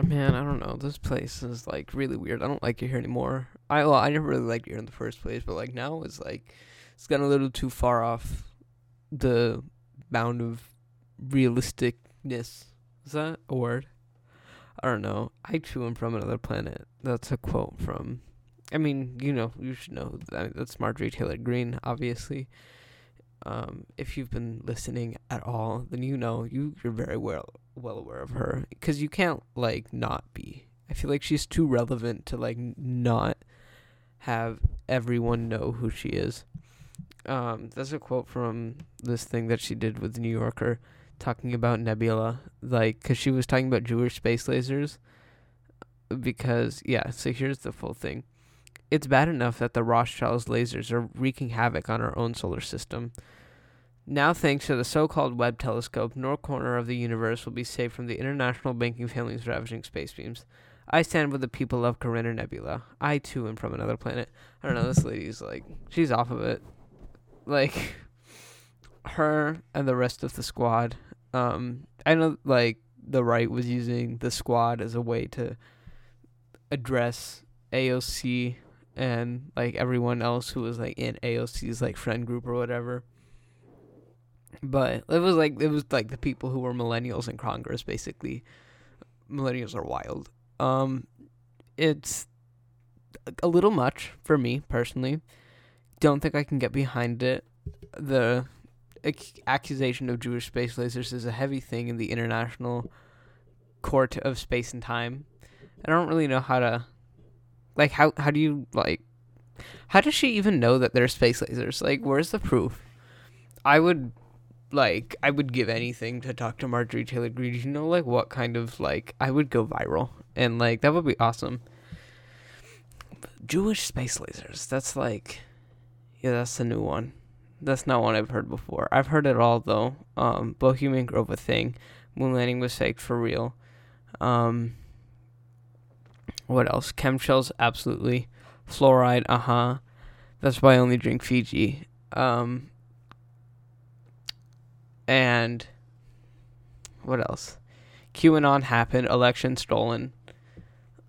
Man, I don't know. This place is like really weird. I don't like it here anymore. I well, I never really liked it here in the first place, but like now it's like it's gotten a little too far off the bound of realisticness. Is that a word? I don't know. I too am from another planet. That's a quote from. I mean, you know, you should know that that's Marjorie Taylor Greene, obviously. Um, if you've been listening at all, then you know you you're very well well aware of her because you can't like not be. I feel like she's too relevant to like not have everyone know who she is. Um, that's a quote from this thing that she did with the New Yorker, talking about Nebula, like because she was talking about Jewish space lasers. Because yeah, so here's the full thing. It's bad enough that the Rothschild's lasers are wreaking havoc on our own solar system. Now, thanks to the so called Webb telescope, no corner of the universe will be safe from the international banking family's ravaging space beams. I stand with the people of Carina Nebula. I too am from another planet. I don't know, this lady's like, she's off of it. Like, her and the rest of the squad. Um, I know, like, the right was using the squad as a way to address AOC and like everyone else who was like in AOC's like friend group or whatever. But it was like it was like the people who were millennials in Congress basically. Millennials are wild. Um it's a little much for me personally. Don't think I can get behind it. The ac- accusation of Jewish space lasers is a heavy thing in the international court of space and time. I don't really know how to like how how do you like how does she even know that they're space lasers? Like where's the proof? I would like I would give anything to talk to Marjorie Taylor Greene. You know like what kind of like I would go viral and like that would be awesome. Jewish space lasers. That's like yeah, that's a new one. That's not one I've heard before. I've heard it all though. Um Bohemian Grove a thing. Moon landing was faked for real. Um what else? Chemtrails, absolutely. Fluoride, uh huh. That's why I only drink Fiji. Um, and what else? QAnon happened. Election stolen.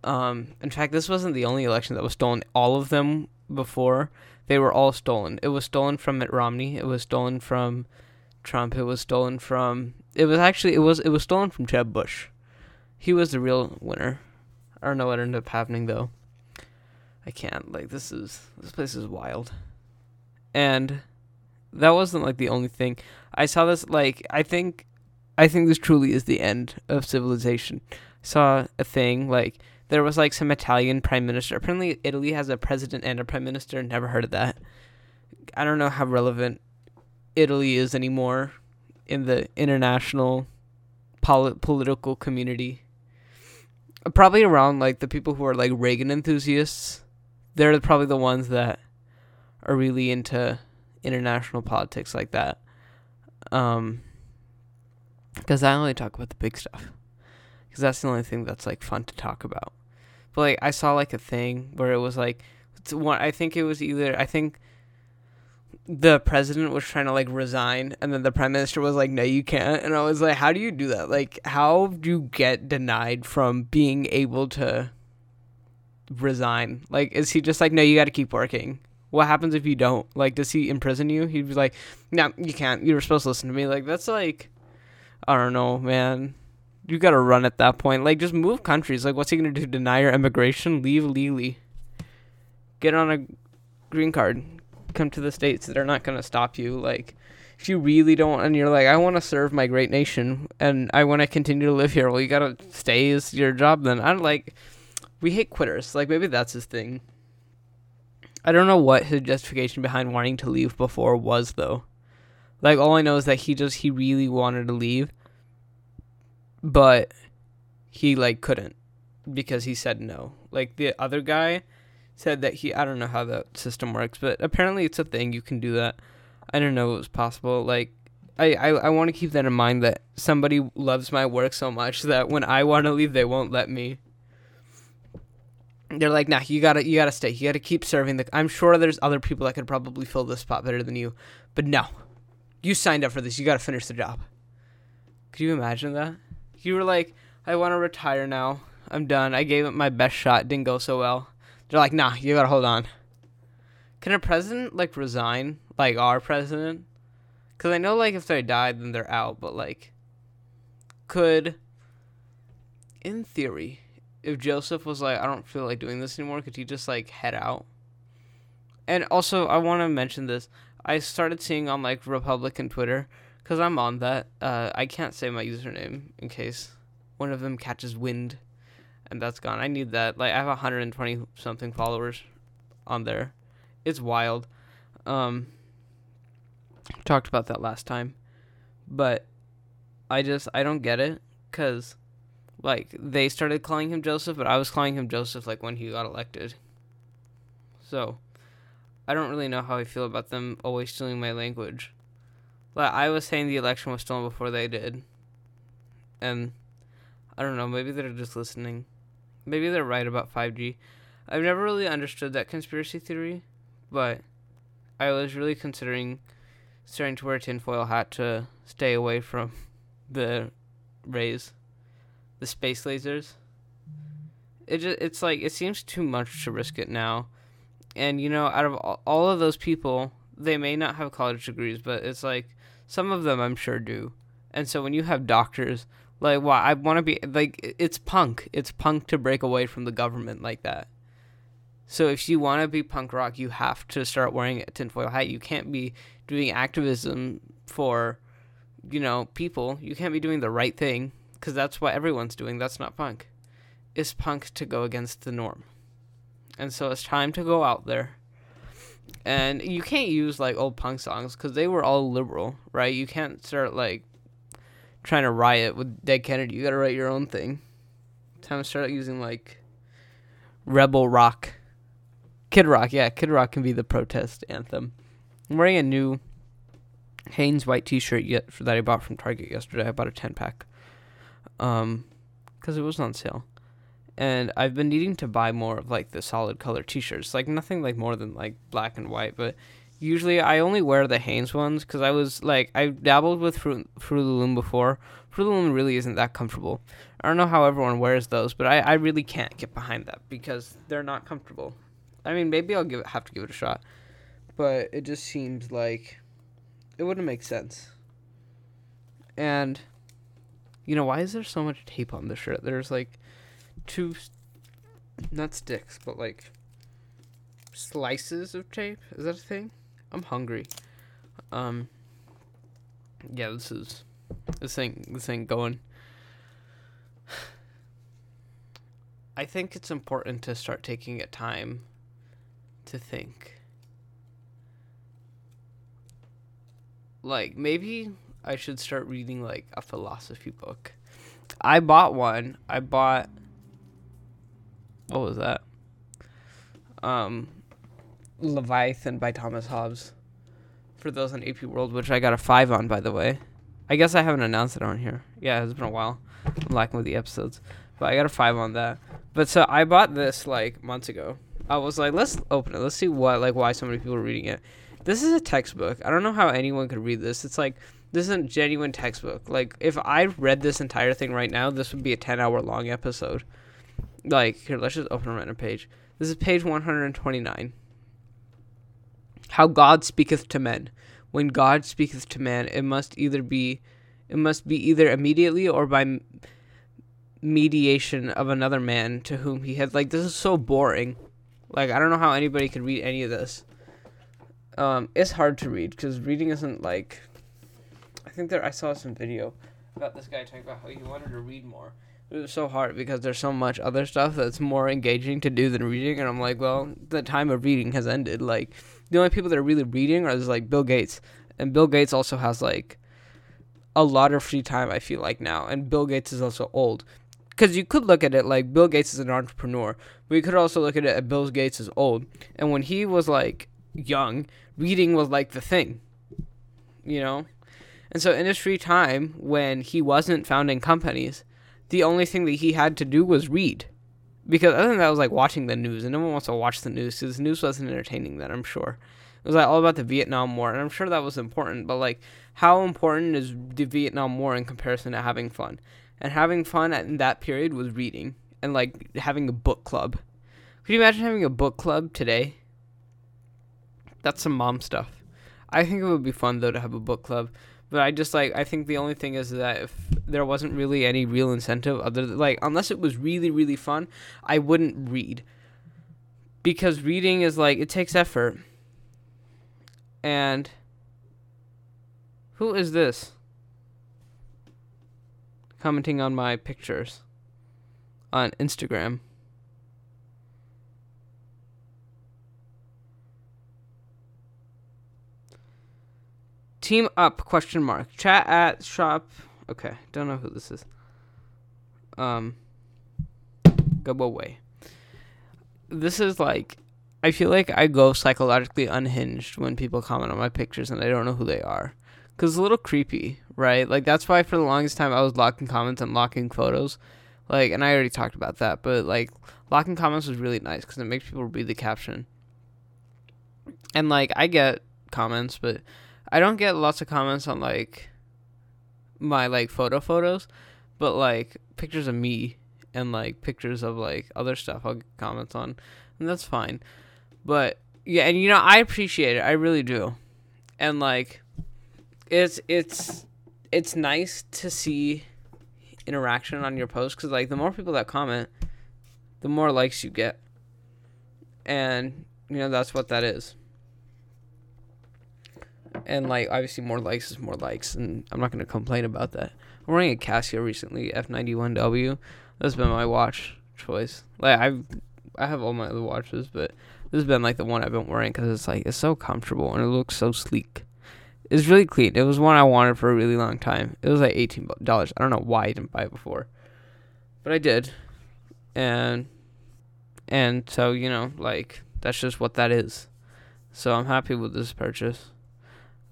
Um, in fact, this wasn't the only election that was stolen. All of them before they were all stolen. It was stolen from Mitt Romney. It was stolen from Trump. It was stolen from. It was actually it was it was stolen from Jeb Bush. He was the real winner. I don't know what ended up happening though. I can't. Like this is this place is wild. And that wasn't like the only thing. I saw this like I think I think this truly is the end of civilization. I saw a thing like there was like some Italian prime minister. Apparently Italy has a president and a prime minister. Never heard of that. I don't know how relevant Italy is anymore in the international pol- political community probably around like the people who are like Reagan enthusiasts. They're probably the ones that are really into international politics like that. Um, because I only talk about the big stuff. Because that's the only thing that's like fun to talk about. But like I saw like a thing where it was like, one. I think it was either I think the president was trying to like resign and then the prime minister was like no you can't and i was like how do you do that like how do you get denied from being able to resign like is he just like no you got to keep working what happens if you don't? Like does he imprison you? He'd be like no you can't. You were supposed to listen to me. Like that's like i don't know man. You got to run at that point. Like just move countries. Like what's he to do? Deny your immigration? Leave legally get on a green card. Come to the states. They're not to stop you. Like if you really don't and you're like i want to serve my great nation and i want to continue to live here. Well you got to stay as your job then. I don't like we hate quitters. Like maybe that's his thing i don't know what his justification behind wanting to leave before was though like all i know is that he just he really wanted to leave but he like couldn't because he said no like the other guy said that he I don't know how that system works, but apparently it's a thing you can do that. I didn't know it was possible. Like I, I, I want to keep that in mind that somebody loves my work so much that when I want to leave they won't let me. They're like, nah, you gotta you gotta stay. You gotta keep serving the I'm sure there's other people that could probably fill this spot better than you. But no. You signed up for this, you gotta finish the job. Could you imagine that? You were like, I wanna retire now I'm done. I gave it my best shot. Didn't go so well. They're like, nah, you gotta hold on. Can a president like resign, like our president? Because I know like if they die then they're out. But like, could, in theory, if Joseph was like, I don't feel like doing this anymore, could he just like head out? And also, I want to mention this. I started seeing on like Republican Twitter because I'm on that. Uh, I can't say my username in case one of them catches wind, and that's gone. I need that. Like I have 120 something followers on there. It's wild. Um, talked about that last time, but I just I don't get it because like they started calling him Joseph, but I was calling him Joseph like when he got elected. So I don't really know how I feel about them always stealing my language. Like I was saying the election was stolen before they did. And I don't know, maybe they're just listening. Maybe they're right about 5G. I've never really understood that conspiracy theory, but I was really considering starting to wear a tinfoil hat to stay away from the rays, the space lasers. It just, it's like it seems too much to risk it now. And you know out of all of those people they may not have college degrees but it's like some of them i'm sure do. And so when you have doctors like well i want to be like it's punk. It's punk to break away from the government like that. So if you want to be punk rock you have to start wearing a tinfoil hat. You can't be doing activism for you know people. You can't be doing the right thing because that's what everyone's doing that's not punk it's punk to go against the norm and so it's time to go out there. And you can't use like old punk songs because they were all liberal, right? You can't start like trying to riot with Dead Kennedy. You gotta write your own thing. Time to start using like rebel rock. Kid Rock, yeah, Kid Rock can be the protest anthem. I'm wearing a new Hanes white T-shirt yet that I bought from Target yesterday. I bought a ten pack, um, because it was on sale and I've been needing to buy more of like the solid color t-shirts, like nothing like more than like black and white, but usually I only wear the Hanes ones because I was like I dabbled with Fruit Fruit Loom before. Fruit Loom really isn't that comfortable. I don't know how everyone wears those, but I, I really can't get behind that because they're not comfortable. I mean, maybe I'll give it, have to give it a shot, but it just seems like it wouldn't make sense. And you know, why is there so much tape on the shirt? There's like two, not sticks, but like slices of tape. Is that a thing? I'm hungry. Um. Yeah, this is this thing. This thing going. I think it's important to start taking a time to think. Like maybe I should start reading like a philosophy book. I bought one. I bought what was that? Um, Leviathan by Thomas Hobbes. For those on AP World, which I got a five on, by the way. I guess I haven't announced it on here. Yeah, it's been a while. I'm lacking with the episodes, but I got a five on that. But so I bought this like months ago. I was like, let's open it. Let's see what like why so many people are reading it. This is a textbook. I don't know how anyone could read this. It's like this is a genuine textbook. Like if I read this entire thing right now, this would be a ten hour long episode. Like, here, let's just open a random page. This is page 129. How God speaketh to men. When God speaketh to man, it must either be, it must be either immediately or by mediation of another man to whom he had. Like, this is so boring. Like, I don't know how anybody could read any of this. Um, it's hard to read because reading isn't like. I think there I saw some video about this guy talking about how he wanted to read more. It was so hard because there's so much other stuff that's more engaging to do than reading and i'm like well the time of reading has ended. Like the only people that are really reading are just like bill gates. And bill gates also has like a lot of free time i feel like now. And bill gates is also old. Because you could look at it like bill gates is an entrepreneur but you could also look at it at bill gates is old. And when he was like young reading was like the thing. You know and so in his free time when he wasn't founding companies the only thing that he had to do was read. Because other than that, I was like watching the news, and no one wants to watch the news because the news wasn't entertaining. Then I'm sure it was like all about the Vietnam War, and I'm sure that was important. But like, how important is the Vietnam War in comparison to having fun? And having fun in that period was reading, and like having a book club. Could you imagine having a book club today? That's some mom stuff. I think it would be fun though to have a book club, but I just like I think the only thing is that if there wasn't really any real incentive other than like unless it was really really fun, I wouldn't read. Because reading is like it takes effort. And who is this? Commenting on my pictures on Instagram. Team up question mark. Chat at shop. Okay, don't know who this is. Um go away. This is like I feel like I go psychologically unhinged when people comment on my pictures and I don't know who they are. Cuz it's a little creepy, right? Like that's why for the longest time I was locking comments and locking photos. Like and I already talked about that, but like locking comments was really nice cuz it makes people read the caption. And like I get comments, but I don't get lots of comments on like my like photo photos, but like pictures of me and like pictures of like other stuff I'll get comments on, and that's fine. But yeah, and you know I appreciate it, I really do, and like it's it's it's nice to see interaction on your post because like the more people that comment, the more likes you get, and you know that's what that is and like obviously more likes is more likes, and I'm not gonna complain about that. I'm wearing a Casio recently, F91W. That's been my watch choice. Like I've I have all my other watches, but this has been like the one I've been wearing because it's like it's so comfortable and it looks so sleek. It's really clean. It was one I wanted for a really long time. It was like eighteen dollars. I don't know why I didn't buy it before, but I did, and and so you know like that's just what that is. So I'm happy with this purchase.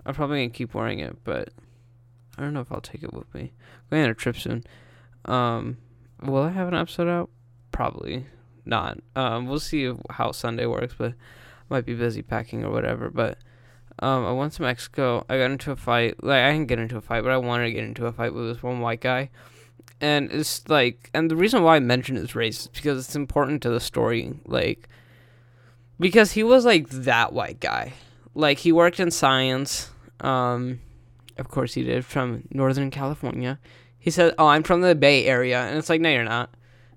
I'm probably gonna keep wearing it, but I don't know if I'll take it with me. I'm going on a trip soon. Um, will I have an episode out? Probably not. Um, we'll see how Sunday works, but I might be busy packing or whatever. But um, I went to Mexico. I got into a fight. Like I didn't get into a fight, but I wanted to get into a fight with this one white guy. And it's like, and the reason why I mention his race is because it's important to the story. Like, because he was like that white guy like he worked in science. Um, of course he did from Northern California. He said, "Oh, I'm from the Bay Area," and it's like, no, you're not.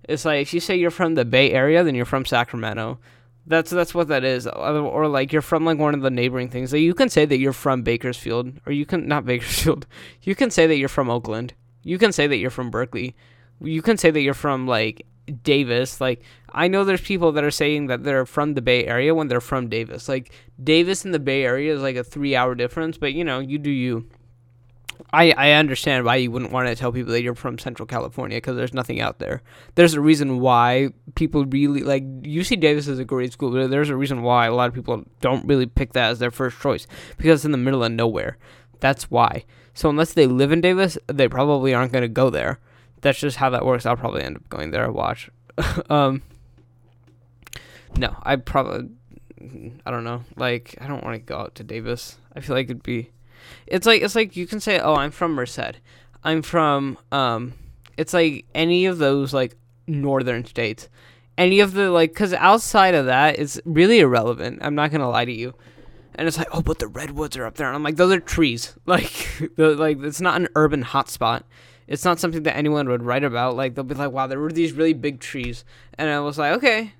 It's like if you say you're from the Bay Area, then you're from Sacramento. That's that's what that is. Or like you're from like one of the neighboring things. Like you can say that you're from Bakersfield, or you can not Bakersfield. You can say that you're from Oakland. You can say that you're from Berkeley. You can say that you're from like Davis. Like I know there's people that are saying that they're from the Bay Area when they're from Davis. Like Davis and the Bay Area is like a three hour difference, but you know, you do you. I, I understand why you wouldn't want to tell people that you're from Central California because there's nothing out there. There's a reason why people really like UC Davis is a great school, but there's a reason why a lot of people don't really pick that as their first choice because it's in the middle of nowhere. That's why. So unless they live in Davis, they probably aren't going to go there that's just how that works. I'll probably end up going there watch. um, no, I probably, I don't know. Like, I don't want to go out to Davis. I feel like it'd be, it's like it's like you can say, oh, I'm from Merced. I'm from, um, it's like any of those like northern states. Any of the like, cause outside of that, it's really irrelevant. I'm not gonna lie to you. And it's like, oh, but the redwoods are up there, and I'm like, those are trees. Like, like it's not an urban hotspot it's not something that anyone would write about. Like they'll be like, "Wow, there were these really big trees," and I was like, "Okay,"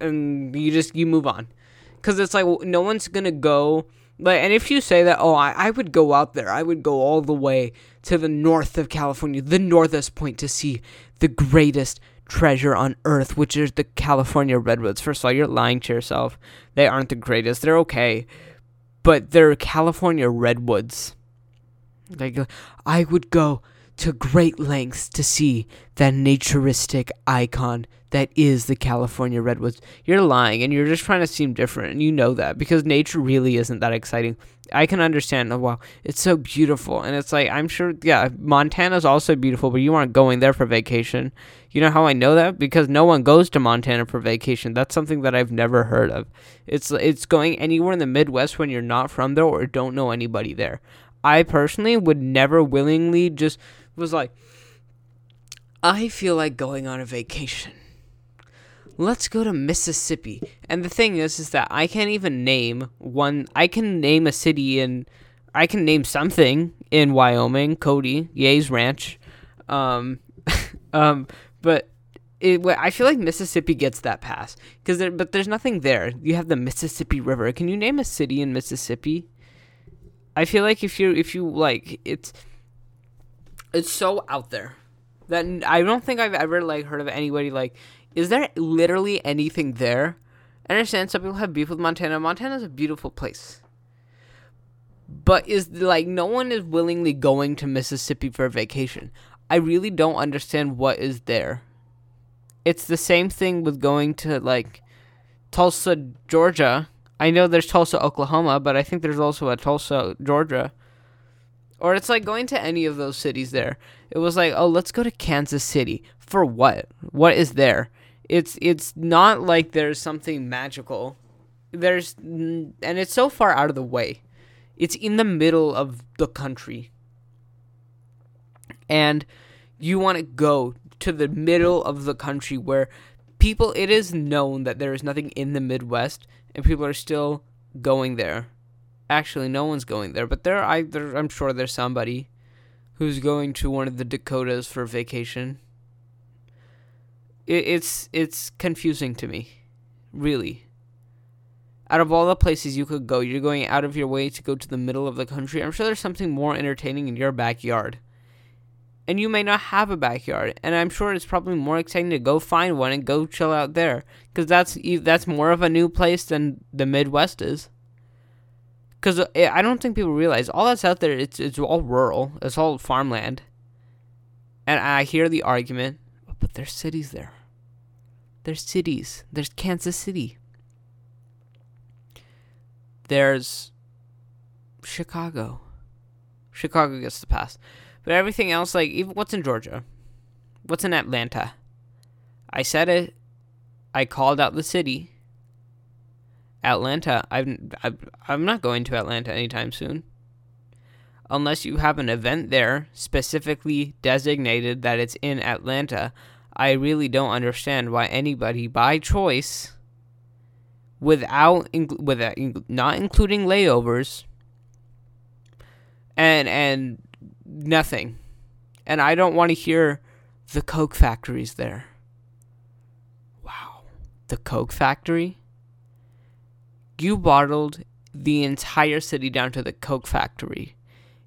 and you just you move on, because it's like no one's gonna go. Like, and if you say that, oh, I, I would go out there, I would go all the way to the north of California, the northest point to see the greatest treasure on earth, which is the California redwoods. First of all, you're lying to yourself. They aren't the greatest. They're okay, but they're California redwoods. Like, I would go to great lengths to see that naturistic icon that is the California redwoods. You're lying and you're just trying to seem different and you know that because nature really isn't that exciting. I can understand, oh wow, it's so beautiful. And it's like I'm sure yeah, Montana's also beautiful, but you aren't going there for vacation. You know how I know that? Because no one goes to Montana for vacation. That's something that I've never heard of. It's it's going anywhere in the Midwest when you're not from there or don't know anybody there. I personally would never willingly just was like, I feel like going on a vacation. Let's go to Mississippi. And the thing is, is that I can't even name one. I can name a city in. I can name something in Wyoming, Cody, Yay's Ranch. Um, um, but it, I feel like Mississippi gets that pass because there, but there's nothing there. You have the Mississippi River. Can you name a city in Mississippi? I feel like if you if you like it's it's so out there that I don't think I've ever like heard of anybody like is there literally anything there? I understand some people have beef with Montana. Montana's a beautiful place. But is like no one is willingly going to Mississippi for a vacation. I really don't understand what is there. It's the same thing with going to like Tulsa, Georgia. I know there's Tulsa, Oklahoma, but I think there's also a Tulsa, Georgia. Or it's like going to any of those cities there. It was like, oh, let's go to Kansas City. For what? What is there? It's it's not like there's something magical. There's and it's so far out of the way. It's in the middle of the country. And you want to go to the middle of the country where people it is known that there is nothing in the Midwest and people are still going there. Actually, no one's going there, but there I there, I'm sure there's somebody who's going to one of the Dakotas for vacation. It, it's it's confusing to me, really. Out of all the places you could go, you're going out of your way to go to the middle of the country. I'm sure there's something more entertaining in your backyard and you may not have a backyard and i'm sure it's probably more exciting to go find one and go chill out there because that's that's more of a new place than the midwest is because uh, i don't think people realize all that's out there it's, it's all rural it's all farmland. And i hear the argument but there's cities there. There's cities. There's kansas city. There's chicago. Chicago gets the pass. But everything else, like even what's in Georgia, what's in Atlanta, I said it. I called out the city. Atlanta. I'm I'm not going to Atlanta anytime soon. Unless you have an event there specifically designated that it's in Atlanta, I really don't understand why anybody by choice without without uh, not including layovers and and nothing. And I don't want to hear the Coke factories there. Wow. The Coke factory? You bottled the entire city down to the Coke factory.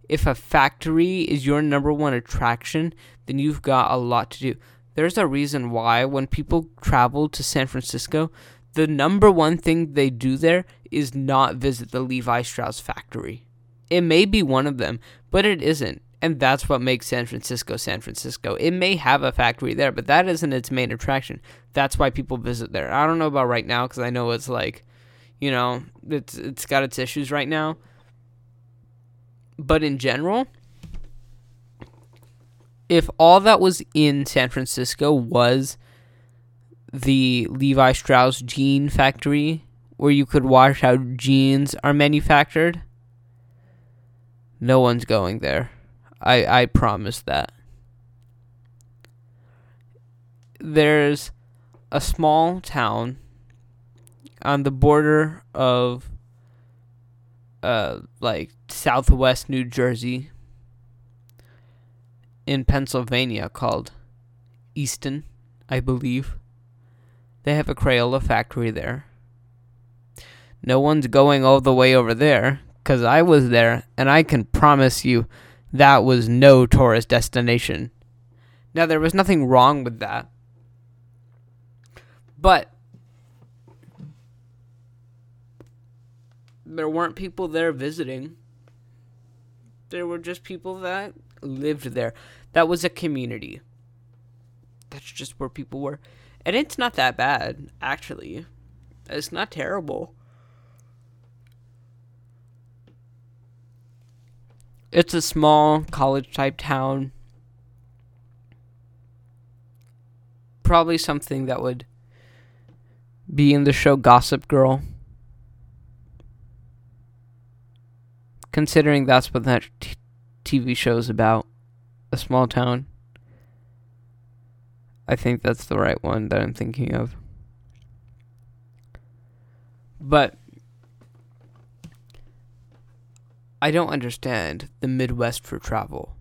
If a factory is your number one attraction, then you've got a lot to do. There's a reason why when people travel to San Francisco, the number one thing they do there is not visit the Levi Strauss factory. It may be one of them, but it isn't. And that's what makes San Francisco San Francisco. It may have a factory there, but that isn't its main attraction. That's why people visit there. I don't know about right now because I know it's like, you know, it's it's got its issues right now. But in general, if all that was in San Francisco was the Levi Strauss jean factory where you could watch how jeans are manufactured, no one's going there. I I promise that. There's a small town on the border of uh like southwest New Jersey in Pennsylvania called Easton, I believe. They have a Crayola factory there. No one's going all the way over there because I was there and I can promise you that was no tourist destination. Now, there was nothing wrong with that. But there weren't people there visiting. There were just people that lived there. That was a community. That's just where people were. And it's not that bad, actually. It's not terrible. It's a small college type town. Probably something that would be in the show Gossip Girl. Considering that's what that t- TV show is about a small town. I think that's the right one that I'm thinking of. But I don't understand the Midwest for travel.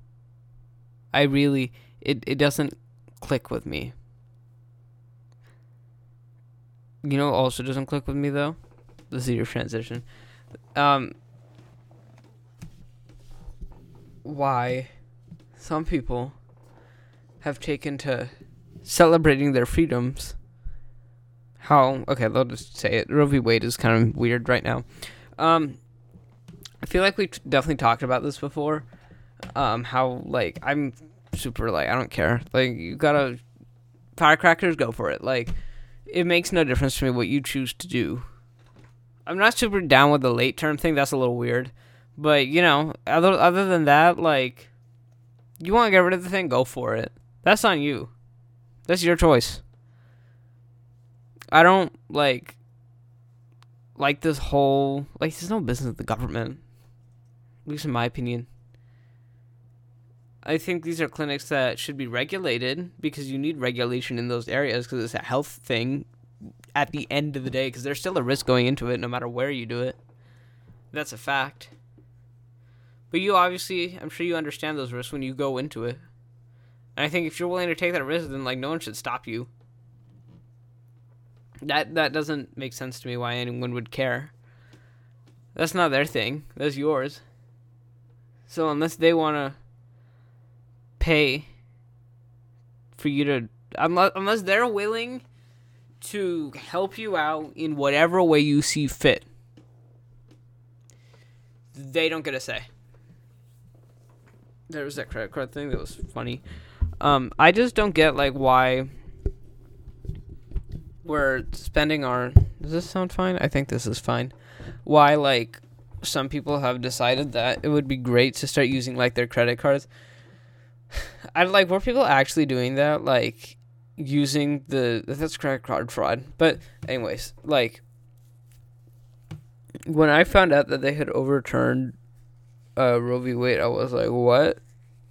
I really it it doesn't click with me. You know, also doesn't click with me though, the zero transition. Um, why some people have taken to celebrating their freedoms. How okay, they'll just say it. Roe v. Wade is kind of weird right now. Um, I feel like we have definitely talked about this before. Um, how like I'm super like I don't care. Like you gotta firecrackers, go for it. Like it makes no difference to me what you choose to do. I'm not super down with the late term thing. That's a little weird. But you know, other other than that, like you want to get rid of the thing, go for it. That's on you. That's your choice. I don't like like this whole like there's no business of the government. At least in my opinion. I think these are clinics that should be regulated because you need regulation in those areas because it's a health thing at the end of the day because there's still a risk going into it no matter where you do it. That's a fact. But you obviously, I'm sure you understand those risks when you go into it. And I think if you're willing to take that risk, then like no one should stop you. That that doesn't make sense to me why anyone would care. That's not their thing. That's yours. So unless they want to pay for you to unless unless they're willing to help you out in whatever way you see fit, they don't get a say. There was that credit card thing that was funny. Um, I just don't get like why we're spending our. Does this sound fine? I think this is fine. Why like some people have decided that it would be great to start using like their credit cards. I like were people actually doing that like using the that's credit card fraud. But anyways, like when I found out that they had overturned uh, Roe v. Wade, I was like, what?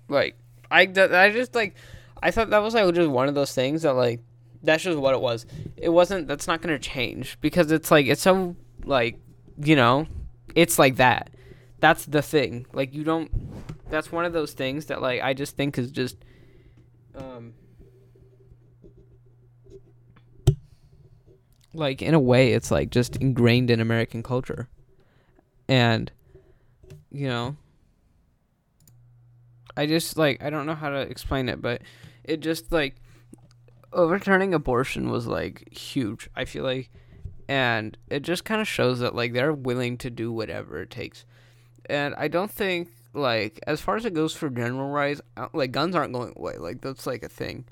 Like I I just like I thought that was like just one of those things that like that's just what it was. It wasn't. That's not gonna change because it's like it's so like you know, it's like that. That's the thing. Like you don't. That's one of those things that like I just think is just. Um, like in a way it's like just ingrained in American culture. And you know, I just like I don't know how to explain it, but it just like overturning abortion was like huge. I feel like, and it just kind of shows that like they're willing to do whatever it takes. And I don't think like as far as it goes for general rights, uh, like guns aren't going away. Like that's like a thing.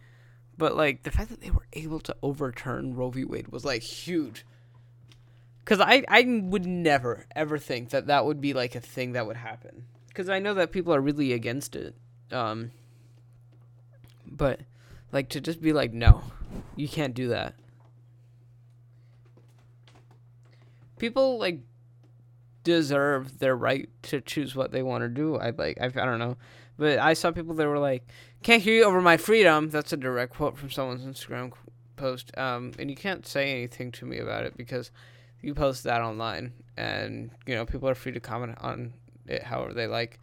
But like the fact that they were able to overturn Roe v. Wade was like huge. Cause I I would never ever think that that would be like a thing that would happen because I know that people are really against it. Um, but like to just be like, no, you can't do that. People like deserve their right to choose what they want to do. I like I, I don't know, but I saw people that were like, "Can't hear you over my freedom." That's a direct quote from someone's Instagram post. Um, and you can't say anything to me about it because you post that online, and you know people are free to comment on it however they like.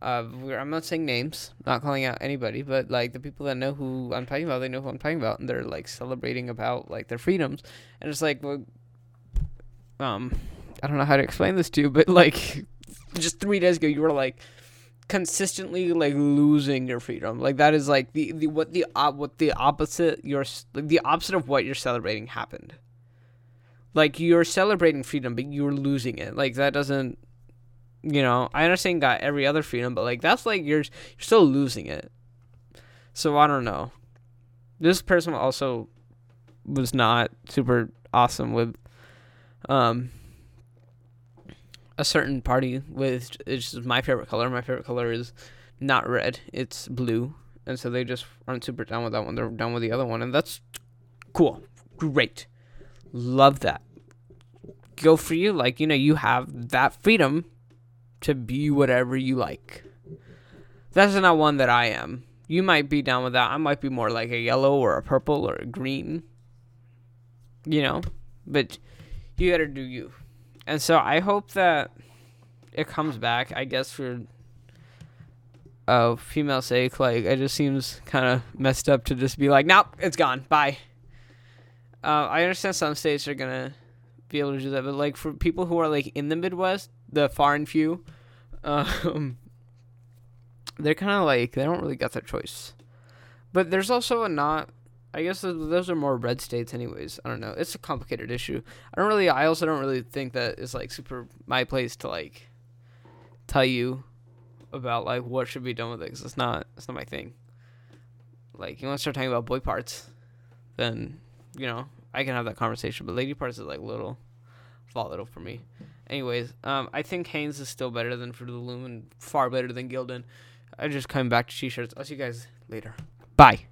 Uh, I'm not saying names, not calling out anybody, but like the people that know who I'm talking about, they know who I'm talking about, and they're like celebrating about like their freedoms, and it's like, well, um, I don't know how to explain this to you, but like, just three days ago, you were like consistently like losing your freedom, like that is like the, the what the uh, what the opposite your the opposite of what you're celebrating happened. Like you're celebrating freedom, but you're losing it. Like that doesn't you know, I understand got every other freedom, but like that's like you're you're still losing it. So I don't know. This person also was not super awesome with um a certain party with it's just my favorite color. My favorite color is not red, it's blue. And so they just aren't super down with that one. They're down with the other one, and that's cool. Great. Love that. Go for you. Like, you know, you have that freedom to be whatever you like. That's not one that I am. you might be down with that. I might be more like a yellow or a purple or a green. You know, but you gotta do you. And so I hope that it comes back. I guess for uh female sake, like it just seems kind of messed up to just be like, nope, it's gone, bye. Uh, I understand some states are gonna be able to do that, but like for people who are like in the Midwest, the far and few, um, they're kind of like they don't really got their choice. But there's also a not. I guess those are more red states, anyways. I don't know. It's a complicated issue. I don't really. I also don't really think that it's like super my place to like tell you about like what should be done with it because it's not. It's not my thing. Like you want to start talking about boy parts, then you know I can have that conversation. But lady parts is like little, volatile for me. Anyways, um, I think Hanes is still better than Fruit of the Loom and far better than Gildan. I just coming back to t-shirts. I'll see you guys later. Bye.